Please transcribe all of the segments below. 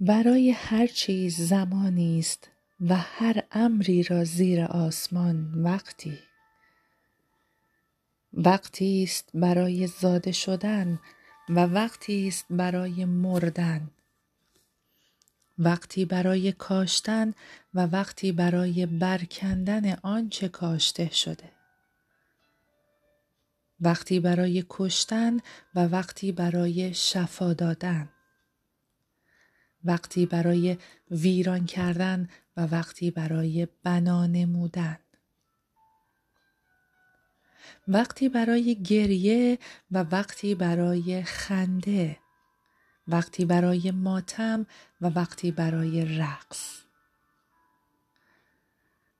برای هر چیز زمانی است و هر امری را زیر آسمان وقتی. وقتی است برای زاده شدن و وقتی است برای مردن. وقتی برای کاشتن و وقتی برای برکندن آنچه کاشته شده. وقتی برای کشتن و وقتی برای شفا دادن. وقتی برای ویران کردن و وقتی برای بنا نمودن. وقتی برای گریه و وقتی برای خنده. وقتی برای ماتم و وقتی برای رقص.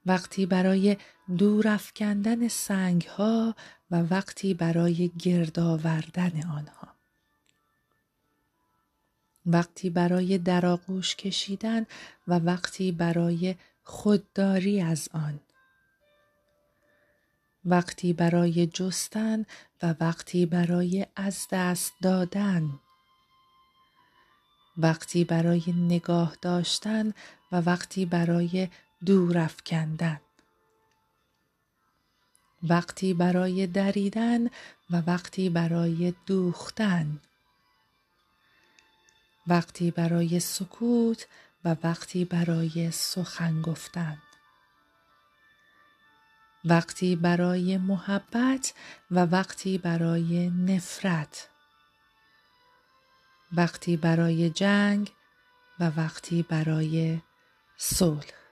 وقتی برای دور افکندن سنگ ها و وقتی برای گرد آوردن آنها. وقتی برای در آغوش کشیدن و وقتی برای خودداری از آن. وقتی برای جستن و وقتی برای از دست دادن. وقتی برای نگاه داشتن و وقتی برای دور افکندن. وقتی برای دریدن و وقتی برای دوختن. وقتی برای سکوت و وقتی برای سخن گفتن. وقتی برای محبت و وقتی برای نفرت. وقتی برای جنگ و وقتی برای صلح.